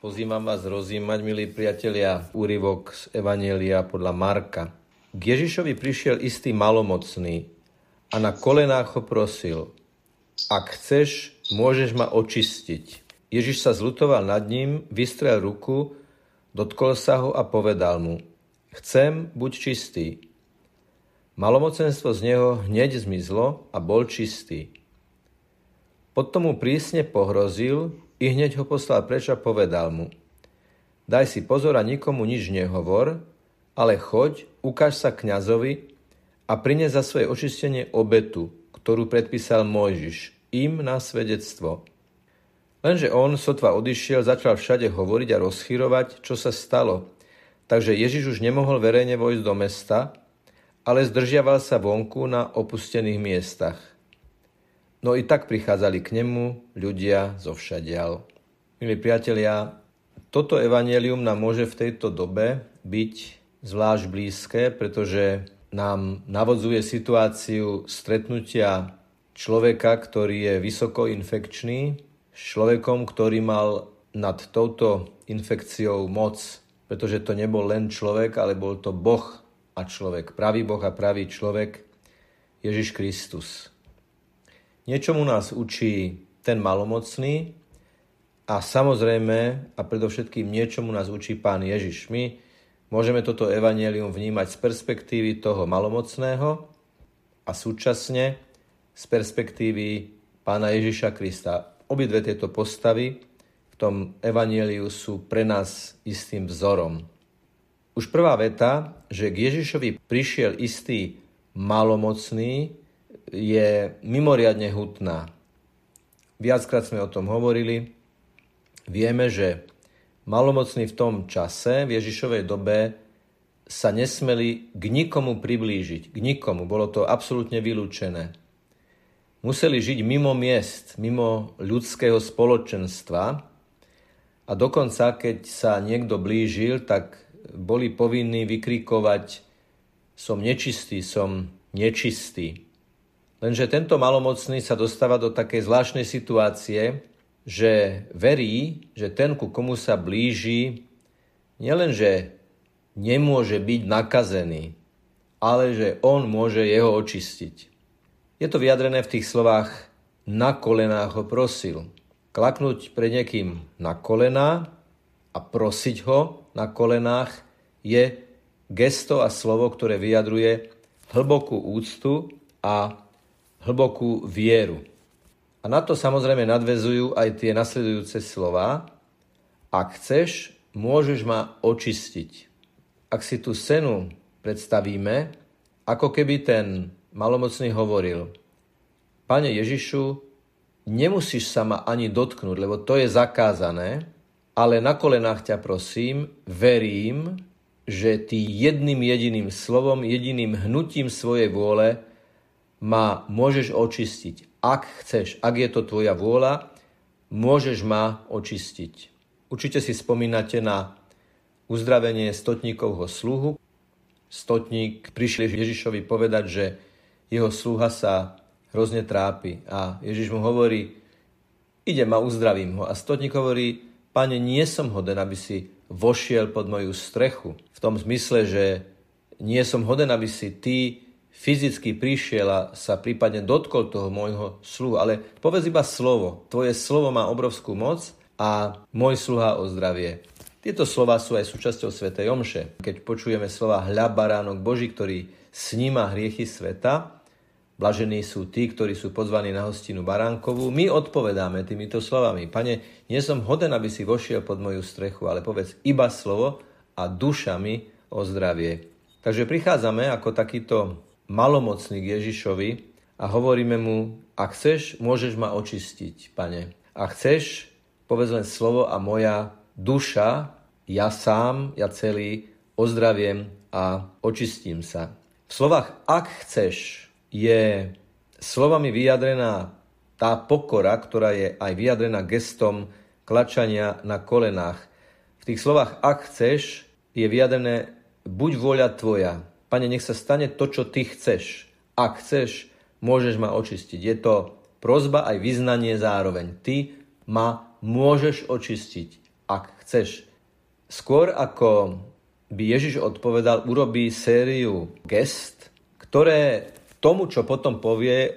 Pozývam vás rozímať, milí priatelia, úryvok z Evanielia podľa Marka. K Ježišovi prišiel istý malomocný a na kolenách ho prosil. Ak chceš, môžeš ma očistiť. Ježiš sa zlutoval nad ním, vystrel ruku, dotkol sa ho a povedal mu. Chcem, buď čistý. Malomocenstvo z neho hneď zmizlo a bol čistý. Potom mu prísne pohrozil, i hneď ho poslal preč a povedal mu, daj si pozor a nikomu nič nehovor, ale choď, ukáž sa kňazovi a prines za svoje očistenie obetu, ktorú predpísal Mojžiš, im na svedectvo. Lenže on, sotva odišiel, začal všade hovoriť a rozchyrovať, čo sa stalo. Takže Ježiš už nemohol verejne vojsť do mesta, ale zdržiaval sa vonku na opustených miestach. No i tak prichádzali k nemu ľudia zo všadial. Milí priatelia, toto evanelium nám môže v tejto dobe byť zvlášť blízke, pretože nám navodzuje situáciu stretnutia človeka, ktorý je vysoko infekčný, s človekom, ktorý mal nad touto infekciou moc, pretože to nebol len človek, ale bol to Boh a človek, pravý Boh a pravý človek, Ježiš Kristus. Niečomu nás učí ten malomocný a samozrejme a predovšetkým niečomu nás učí Pán Ježiš. My môžeme toto evanelium vnímať z perspektívy toho malomocného a súčasne z perspektívy Pána Ježiša Krista. Obidve tieto postavy v tom evaneliu sú pre nás istým vzorom. Už prvá veta, že k Ježišovi prišiel istý malomocný, je mimoriadne hutná. Viackrát sme o tom hovorili. Vieme, že malomocní v tom čase, v Ježišovej dobe, sa nesmeli k nikomu priblížiť. K nikomu. Bolo to absolútne vylúčené. Museli žiť mimo miest, mimo ľudského spoločenstva a dokonca, keď sa niekto blížil, tak boli povinní vykrikovať som nečistý, som nečistý. Lenže tento malomocný sa dostáva do takej zvláštnej situácie, že verí, že ten, ku komu sa blíži, nielenže nemôže byť nakazený, ale že on môže jeho očistiť. Je to vyjadrené v tých slovách na kolenách ho prosil. Klaknúť pred niekým na kolená a prosiť ho na kolenách je gesto a slovo, ktoré vyjadruje hlbokú úctu a hlbokú vieru. A na to samozrejme nadvezujú aj tie nasledujúce slova. Ak chceš, môžeš ma očistiť. Ak si tú senu predstavíme, ako keby ten malomocný hovoril, Pane Ježišu, nemusíš sa ma ani dotknúť, lebo to je zakázané, ale na kolenách ťa prosím, verím, že ty jedným jediným slovom, jediným hnutím svojej vôle ma môžeš očistiť. Ak chceš, ak je to tvoja vôľa, môžeš ma očistiť. Určite si spomínate na uzdravenie stotníkovho sluhu. Stotník prišiel Ježišovi povedať, že jeho sluha sa hrozne trápi a Ježiš mu hovorí, idem a uzdravím ho. A stotník hovorí, pane, nie som hoden, aby si vošiel pod moju strechu. V tom zmysle, že nie som hoden, aby si ty fyzicky prišiel a sa prípadne dotkol toho môjho sluhu, ale povedz iba slovo. Tvoje slovo má obrovskú moc a môj sluha o zdravie. Tieto slova sú aj súčasťou Svetej Omše. Keď počujeme slova hľa baránok Boží, ktorý sníma hriechy sveta, blažení sú tí, ktorí sú pozvaní na hostinu baránkovú, my odpovedáme týmito slovami. Pane, nie som hoden, aby si vošiel pod moju strechu, ale povedz iba slovo a duša mi o zdravie. Takže prichádzame ako takýto malomocný k Ježišovi a hovoríme mu, ak chceš, môžeš ma očistiť, pane. A chceš, povedz len slovo a moja duša, ja sám, ja celý, ozdraviem a očistím sa. V slovách ak chceš je slovami vyjadrená tá pokora, ktorá je aj vyjadrená gestom klačania na kolenách. V tých slovách ak chceš je vyjadrené buď voľa tvoja, Pane, nech sa stane to, čo ty chceš. Ak chceš, môžeš ma očistiť. Je to prozba aj vyznanie zároveň. Ty ma môžeš očistiť, ak chceš. Skôr ako by Ježiš odpovedal, urobí sériu gest, ktoré tomu, čo potom povie,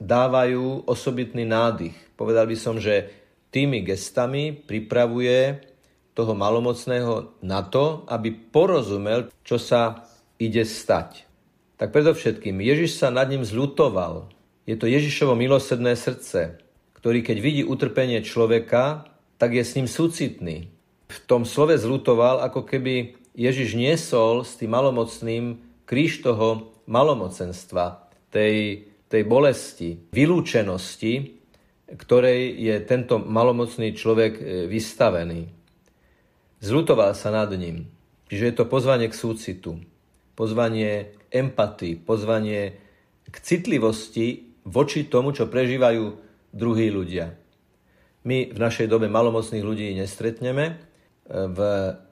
dávajú osobitný nádych. Povedal by som, že tými gestami pripravuje toho malomocného na to, aby porozumel, čo sa ide stať. Tak predovšetkým, Ježiš sa nad ním zľutoval. Je to Ježišovo milosrdné srdce, ktorý keď vidí utrpenie človeka, tak je s ním súcitný. V tom slove zľutoval, ako keby Ježiš niesol s tým malomocným kríž toho malomocenstva, tej, tej bolesti, vylúčenosti, ktorej je tento malomocný človek e, vystavený. Zľutoval sa nad ním. Čiže je to pozvanie k súcitu, pozvanie empatii, pozvanie k citlivosti voči tomu, čo prežívajú druhí ľudia. My v našej dobe malomocných ľudí nestretneme e, v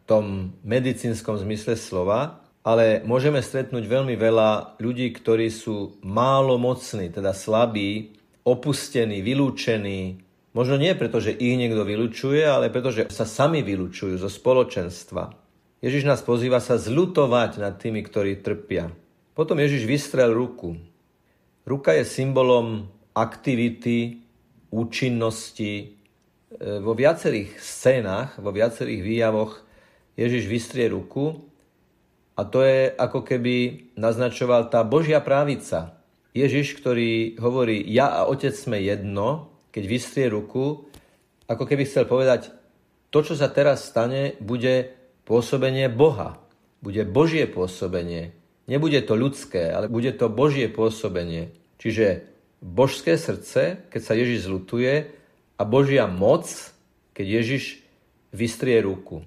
tom medicínskom zmysle slova, ale môžeme stretnúť veľmi veľa ľudí, ktorí sú málo teda slabí, opustení, vylúčení. Možno nie preto, že ich niekto vylúčuje, ale preto, že sa sami vylúčujú zo spoločenstva. Ježiš nás pozýva sa zlutovať nad tými, ktorí trpia. Potom Ježiš vystrel ruku. Ruka je symbolom aktivity, účinnosti. E, vo viacerých scénach, vo viacerých výjavoch Ježiš vystrie ruku a to je ako keby naznačoval tá Božia právica. Ježiš, ktorý hovorí, ja a otec sme jedno, keď vystrie ruku, ako keby chcel povedať, to, čo sa teraz stane, bude pôsobenie Boha. Bude Božie pôsobenie. Nebude to ľudské, ale bude to Božie pôsobenie. Čiže božské srdce, keď sa Ježiš zlutuje, a Božia moc, keď Ježiš vystrie ruku.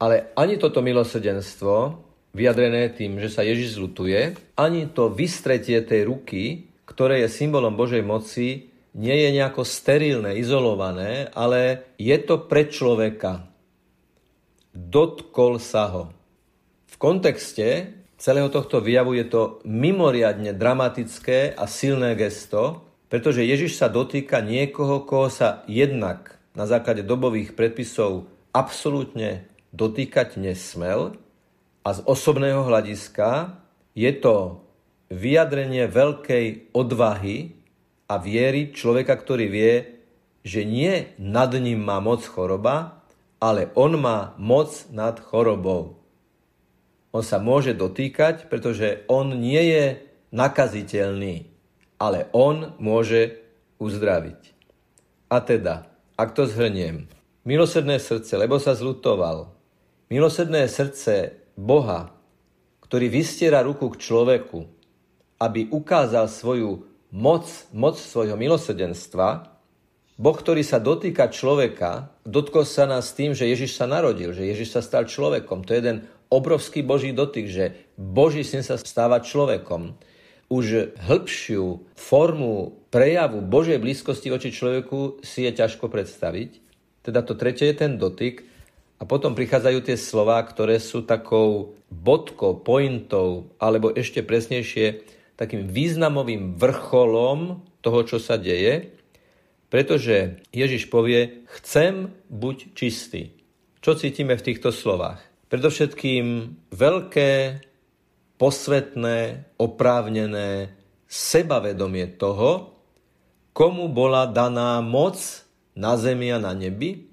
Ale ani toto milosrdenstvo, vyjadrené tým, že sa Ježiš zlutuje, ani to vystretie tej ruky, ktoré je symbolom Božej moci, nie je nejako sterilné, izolované, ale je to pre človeka. Dotkol sa ho. V kontexte celého tohto výjavu je to mimoriadne dramatické a silné gesto, pretože Ježiš sa dotýka niekoho, koho sa jednak na základe dobových predpisov absolútne dotýkať nesmel a z osobného hľadiska je to vyjadrenie veľkej odvahy a viery človeka, ktorý vie, že nie nad ním má moc choroba, ale on má moc nad chorobou. On sa môže dotýkať, pretože on nie je nakaziteľný, ale on môže uzdraviť. A teda, ak to zhrniem, milosrdné srdce, lebo sa zlutoval, Milosedné srdce Boha, ktorý vystiera ruku k človeku, aby ukázal svoju moc, moc svojho milosedenstva, Boh, ktorý sa dotýka človeka, dotkol sa nás tým, že Ježiš sa narodil, že Ježiš sa stal človekom. To je jeden obrovský Boží dotyk, že Boží syn sa stáva človekom. Už hĺbšiu formu prejavu Božej blízkosti voči človeku si je ťažko predstaviť. Teda to tretie je ten dotyk. A potom prichádzajú tie slova, ktoré sú takou bodkou, pointou, alebo ešte presnejšie, takým významovým vrcholom toho, čo sa deje, pretože Ježiš povie, chcem buď čistý. Čo cítime v týchto slovách? Predovšetkým veľké, posvetné, oprávnené sebavedomie toho, komu bola daná moc na zemi a na nebi,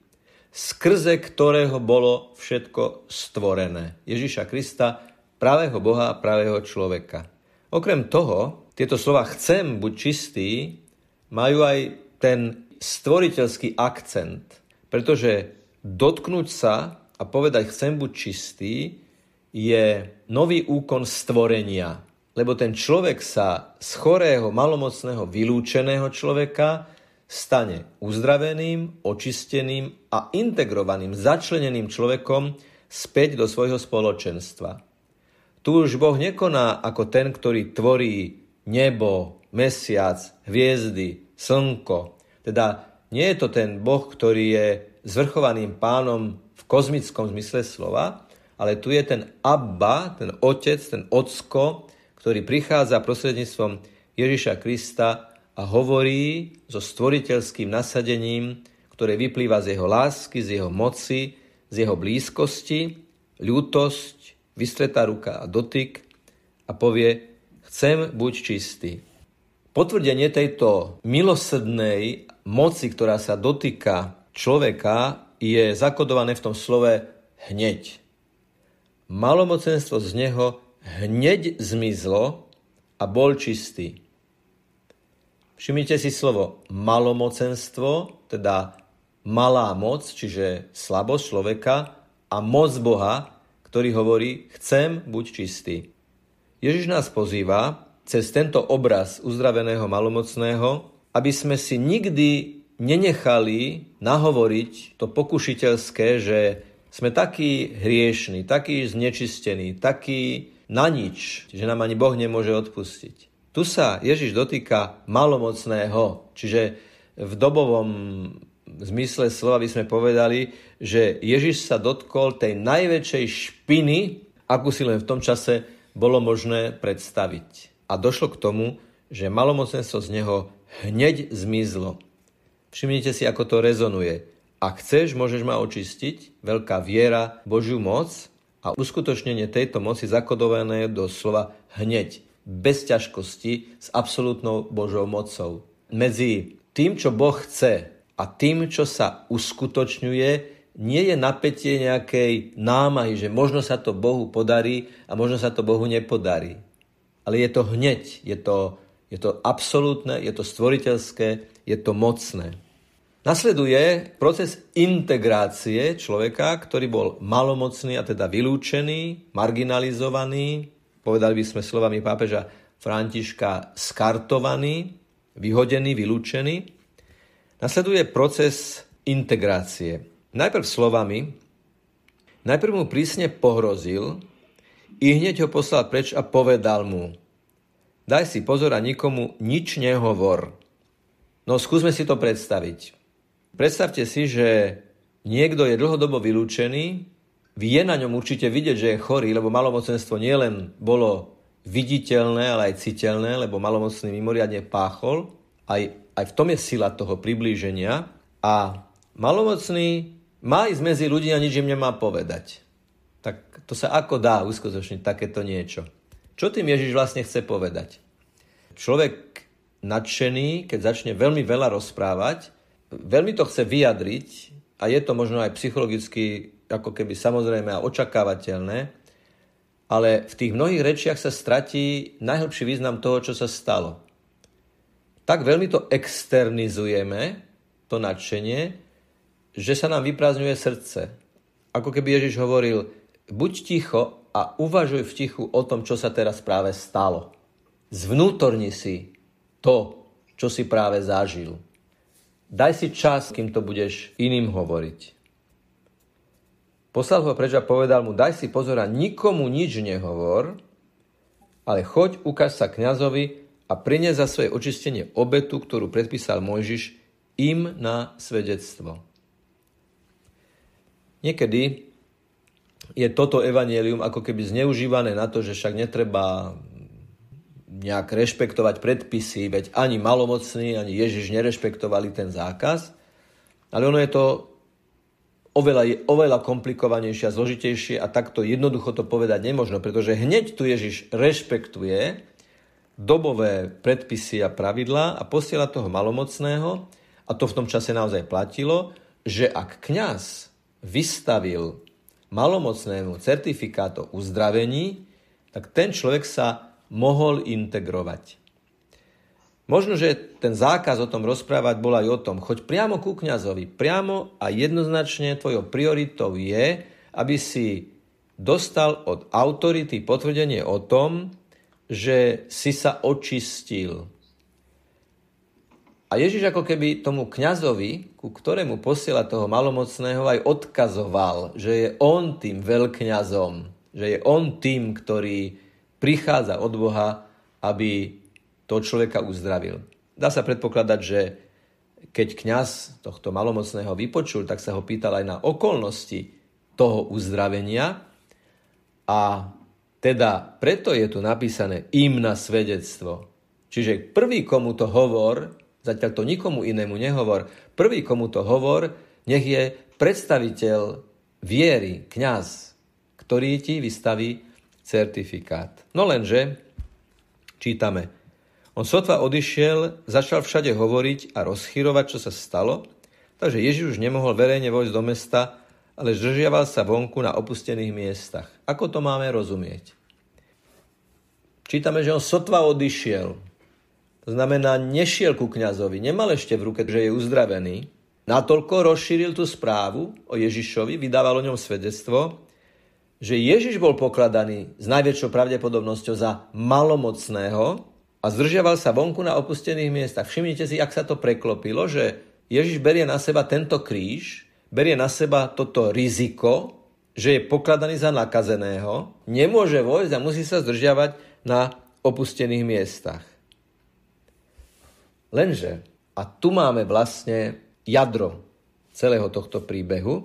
skrze ktorého bolo všetko stvorené. Ježiša Krista, pravého Boha a pravého človeka. Okrem toho, tieto slova chcem buď čistý, majú aj ten stvoriteľský akcent, pretože dotknúť sa a povedať chcem buď čistý je nový úkon stvorenia. Lebo ten človek sa z chorého, malomocného, vylúčeného človeka stane uzdraveným, očisteným a integrovaným, začleneným človekom späť do svojho spoločenstva. Tu už Boh nekoná ako ten, ktorý tvorí nebo, mesiac, hviezdy, slnko. Teda nie je to ten Boh, ktorý je zvrchovaným pánom v kozmickom zmysle slova, ale tu je ten Abba, ten Otec, ten Ocko, ktorý prichádza prostredníctvom Ježiša Krista a hovorí so stvoriteľským nasadením, ktoré vyplýva z jeho lásky, z jeho moci, z jeho blízkosti, ľútosť, vystretá ruka a dotyk a povie, chcem buď čistý. Potvrdenie tejto milosrdnej moci, ktorá sa dotýka človeka, je zakodované v tom slove hneď. Malomocenstvo z neho hneď zmizlo a bol čistý. Všimnite si slovo malomocenstvo, teda malá moc, čiže slabosť človeka a moc Boha, ktorý hovorí, chcem, buď čistý. Ježiš nás pozýva cez tento obraz uzdraveného malomocného, aby sme si nikdy nenechali nahovoriť to pokušiteľské, že sme takí hriešní, takí znečistení, takí na nič, že nám ani Boh nemôže odpustiť. Tu sa Ježiš dotýka malomocného, čiže v dobovom zmysle slova by sme povedali, že Ježiš sa dotkol tej najväčšej špiny, akú si len v tom čase bolo možné predstaviť. A došlo k tomu, že malomocenstvo z neho hneď zmizlo. Všimnite si, ako to rezonuje. Ak chceš, môžeš ma očistiť, veľká viera, Božiu moc a uskutočnenie tejto moci zakodované do slova hneď, bez ťažkosti, s absolútnou Božou mocou. Medzi tým, čo Boh chce a tým, čo sa uskutočňuje, nie je napätie nejakej námahy, že možno sa to Bohu podarí a možno sa to Bohu nepodarí. Ale je to hneď, je to, je to absolútne, je to stvoriteľské, je to mocné. Nasleduje proces integrácie človeka, ktorý bol malomocný a teda vylúčený, marginalizovaný, povedali by sme slovami pápeža Františka skartovaný, vyhodený, vylúčený. Nasleduje proces integrácie. Najprv slovami, najprv mu prísne pohrozil i hneď ho poslal preč a povedal mu, daj si pozor a nikomu nič nehovor. No skúsme si to predstaviť. Predstavte si, že niekto je dlhodobo vylúčený, vie na ňom určite vidieť, že je chorý, lebo malomocenstvo nielen bolo viditeľné, ale aj citeľné, lebo malomocný mimoriadne páchol. Aj, aj v tom je sila toho priblíženia. A malomocný má ísť medzi ľudí a nič im nemá povedať. Tak to sa ako dá uskutočniť takéto niečo? Čo tým Ježiš vlastne chce povedať? Človek nadšený, keď začne veľmi veľa rozprávať, veľmi to chce vyjadriť a je to možno aj psychologicky ako keby samozrejme a očakávateľné, ale v tých mnohých rečiach sa stratí najhlbší význam toho, čo sa stalo. Tak veľmi to externizujeme, to nadšenie, že sa nám vyprázdňuje srdce. Ako keby Ježiš hovoril, buď ticho a uvažuj v tichu o tom, čo sa teraz práve stalo. Zvnútorni si to, čo si práve zažil. Daj si čas, kým to budeš iným hovoriť. Poslal ho preč a povedal mu, daj si pozor a nikomu nič nehovor, ale choď, ukáž sa kňazovi a prinies za svoje očistenie obetu, ktorú predpísal Mojžiš im na svedectvo. Niekedy je toto evanielium ako keby zneužívané na to, že však netreba nejak rešpektovať predpisy, veď ani malomocní, ani Ježiš nerešpektovali ten zákaz. Ale ono je to oveľa, oveľa komplikovanejšie a zložitejšie a takto jednoducho to povedať nemožno, pretože hneď tu Ježiš rešpektuje dobové predpisy a pravidlá a posiela toho malomocného, a to v tom čase naozaj platilo, že ak kňaz vystavil malomocnému certifikát o uzdravení, tak ten človek sa mohol integrovať. Možno, že ten zákaz o tom rozprávať bol aj o tom, choď priamo ku kňazovi. Priamo a jednoznačne tvojou prioritou je, aby si dostal od autority potvrdenie o tom, že si sa očistil. A Ježiš ako keby tomu kňazovi, ku ktorému posiela toho malomocného, aj odkazoval, že je on tým veľkňazom, že je on tým, ktorý prichádza od Boha, aby toho človeka uzdravil. Dá sa predpokladať, že keď kňaz tohto malomocného vypočul, tak sa ho pýtal aj na okolnosti toho uzdravenia a teda preto je tu napísané im na svedectvo. Čiže prvý, komu to hovor, zatiaľ to nikomu inému nehovor, prvý, komu to hovor, nech je predstaviteľ viery kňaz, ktorý ti vystaví certifikát. No lenže, čítame, on sotva odišiel, začal všade hovoriť a rozchyrovať, čo sa stalo, takže Ježiš už nemohol verejne vojsť do mesta, ale zdržiaval sa vonku na opustených miestach. Ako to máme rozumieť? Čítame, že on sotva odišiel. To znamená, nešiel ku kňazovi, nemal ešte v ruke, že je uzdravený. Natoľko rozšíril tú správu o Ježišovi, vydával o ňom svedectvo, že Ježiš bol pokladaný s najväčšou pravdepodobnosťou za malomocného a zdržiaval sa vonku na opustených miestach. Všimnite si, ak sa to preklopilo, že Ježiš berie na seba tento kríž, berie na seba toto riziko, že je pokladaný za nakazeného, nemôže vojsť a musí sa zdržiavať na opustených miestach. Lenže, a tu máme vlastne jadro celého tohto príbehu,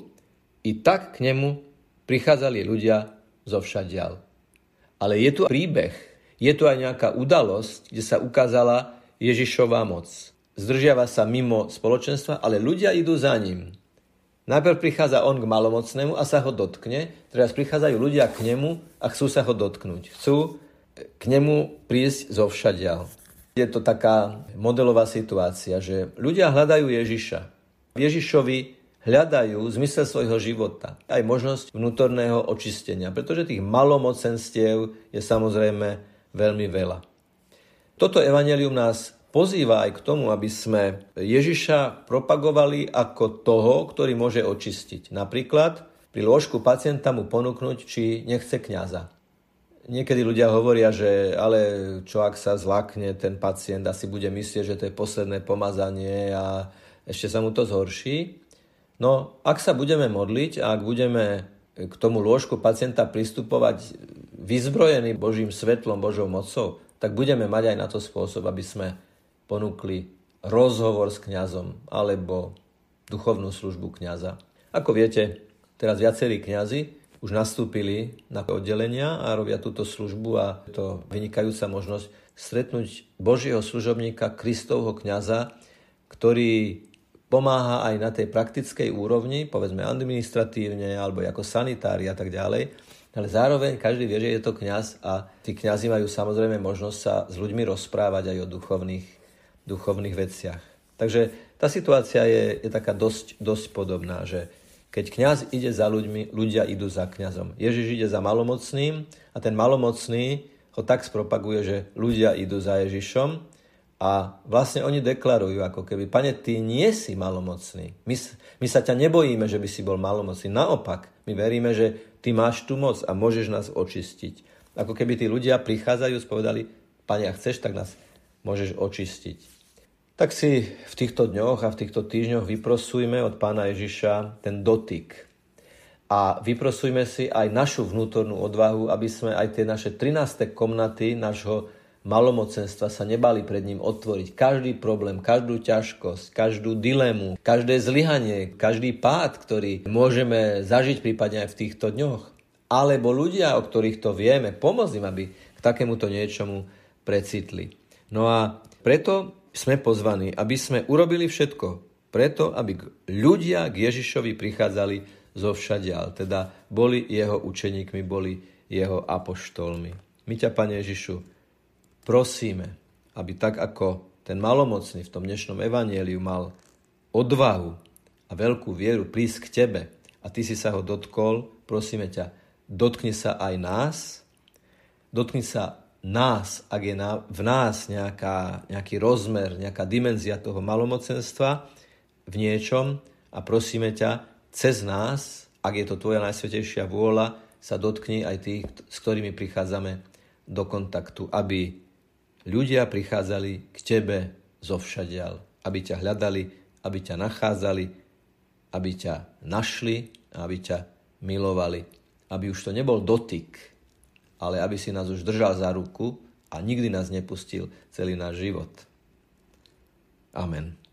i tak k nemu prichádzali ľudia zo všadial. Ale je tu príbeh, je tu aj nejaká udalosť, kde sa ukázala Ježišová moc. Zdržiava sa mimo spoločenstva, ale ľudia idú za ním. Najprv prichádza on k malomocnému a sa ho dotkne, teraz prichádzajú ľudia k nemu a chcú sa ho dotknúť. Chcú k nemu prísť zo všadial. Je to taká modelová situácia, že ľudia hľadajú Ježiša. Ježišovi hľadajú zmysel svojho života, aj možnosť vnútorného očistenia, pretože tých malomocenstiev je samozrejme veľmi veľa. Toto evanelium nás pozýva aj k tomu, aby sme Ježiša propagovali ako toho, ktorý môže očistiť. Napríklad pri lôžku pacienta mu ponúknuť, či nechce kňaza. Niekedy ľudia hovoria, že ale čo ak sa zlakne ten pacient, asi bude myslieť, že to je posledné pomazanie a ešte sa mu to zhorší. No, ak sa budeme modliť a ak budeme k tomu lôžku pacienta pristupovať vyzbrojení Božím svetlom, Božou mocou, tak budeme mať aj na to spôsob, aby sme ponúkli rozhovor s kňazom alebo duchovnú službu kňaza. Ako viete, teraz viacerí kňazi už nastúpili na oddelenia a robia túto službu a je to vynikajúca možnosť stretnúť Božieho služobníka, Kristovho kňaza, ktorý pomáha aj na tej praktickej úrovni, povedzme administratívne alebo ako sanitári a tak ďalej, ale zároveň každý vie, že je to kňaz a tí kňazi majú samozrejme možnosť sa s ľuďmi rozprávať aj o duchovných, duchovných veciach. Takže tá situácia je, je taká dosť, dosť podobná, že keď kňaz ide za ľuďmi, ľudia idú za kňazom. Ježiš ide za malomocným a ten malomocný ho tak spropaguje, že ľudia idú za Ježišom a vlastne oni deklarujú ako keby, pane, ty nie si malomocný. My, my sa ťa nebojíme, že by si bol malomocný. Naopak, my veríme, že ty máš tú moc a môžeš nás očistiť. Ako keby tí ľudia prichádzajú spovedali, pane, ak chceš, tak nás môžeš očistiť. Tak si v týchto dňoch a v týchto týždňoch vyprosujme od pána Ježiša ten dotyk. A vyprosujme si aj našu vnútornú odvahu, aby sme aj tie naše 13. komnaty nášho malomocenstva sa nebali pred ním otvoriť. Každý problém, každú ťažkosť, každú dilemu, každé zlyhanie, každý pád, ktorý môžeme zažiť prípadne aj v týchto dňoch. Alebo ľudia, o ktorých to vieme, pomôcť im, aby k takémuto niečomu precitli. No a preto sme pozvaní, aby sme urobili všetko preto, aby ľudia k Ježišovi prichádzali zo všadiaľ, teda boli jeho učeníkmi, boli jeho apoštolmi. My ťa, Pane Ježišu, prosíme, aby tak ako ten malomocný v tom dnešnom evanieliu mal odvahu a veľkú vieru prísť k Tebe a Ty si sa ho dotkol, prosíme ťa, dotkni sa aj nás, dotkni sa nás, ak je na, v nás nejaká, nejaký rozmer, nejaká dimenzia toho malomocenstva v niečom a prosíme ťa, cez nás, ak je to Tvoja najsvetejšia vôľa, sa dotkni aj tých, s ktorými prichádzame do kontaktu, aby ľudia prichádzali k tebe zo všadial, aby ťa hľadali, aby ťa nachádzali, aby ťa našli aby ťa milovali. Aby už to nebol dotyk, ale aby si nás už držal za ruku a nikdy nás nepustil celý náš život. Amen.